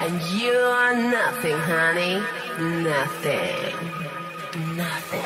And you are nothing, honey. Nothing. Nothing.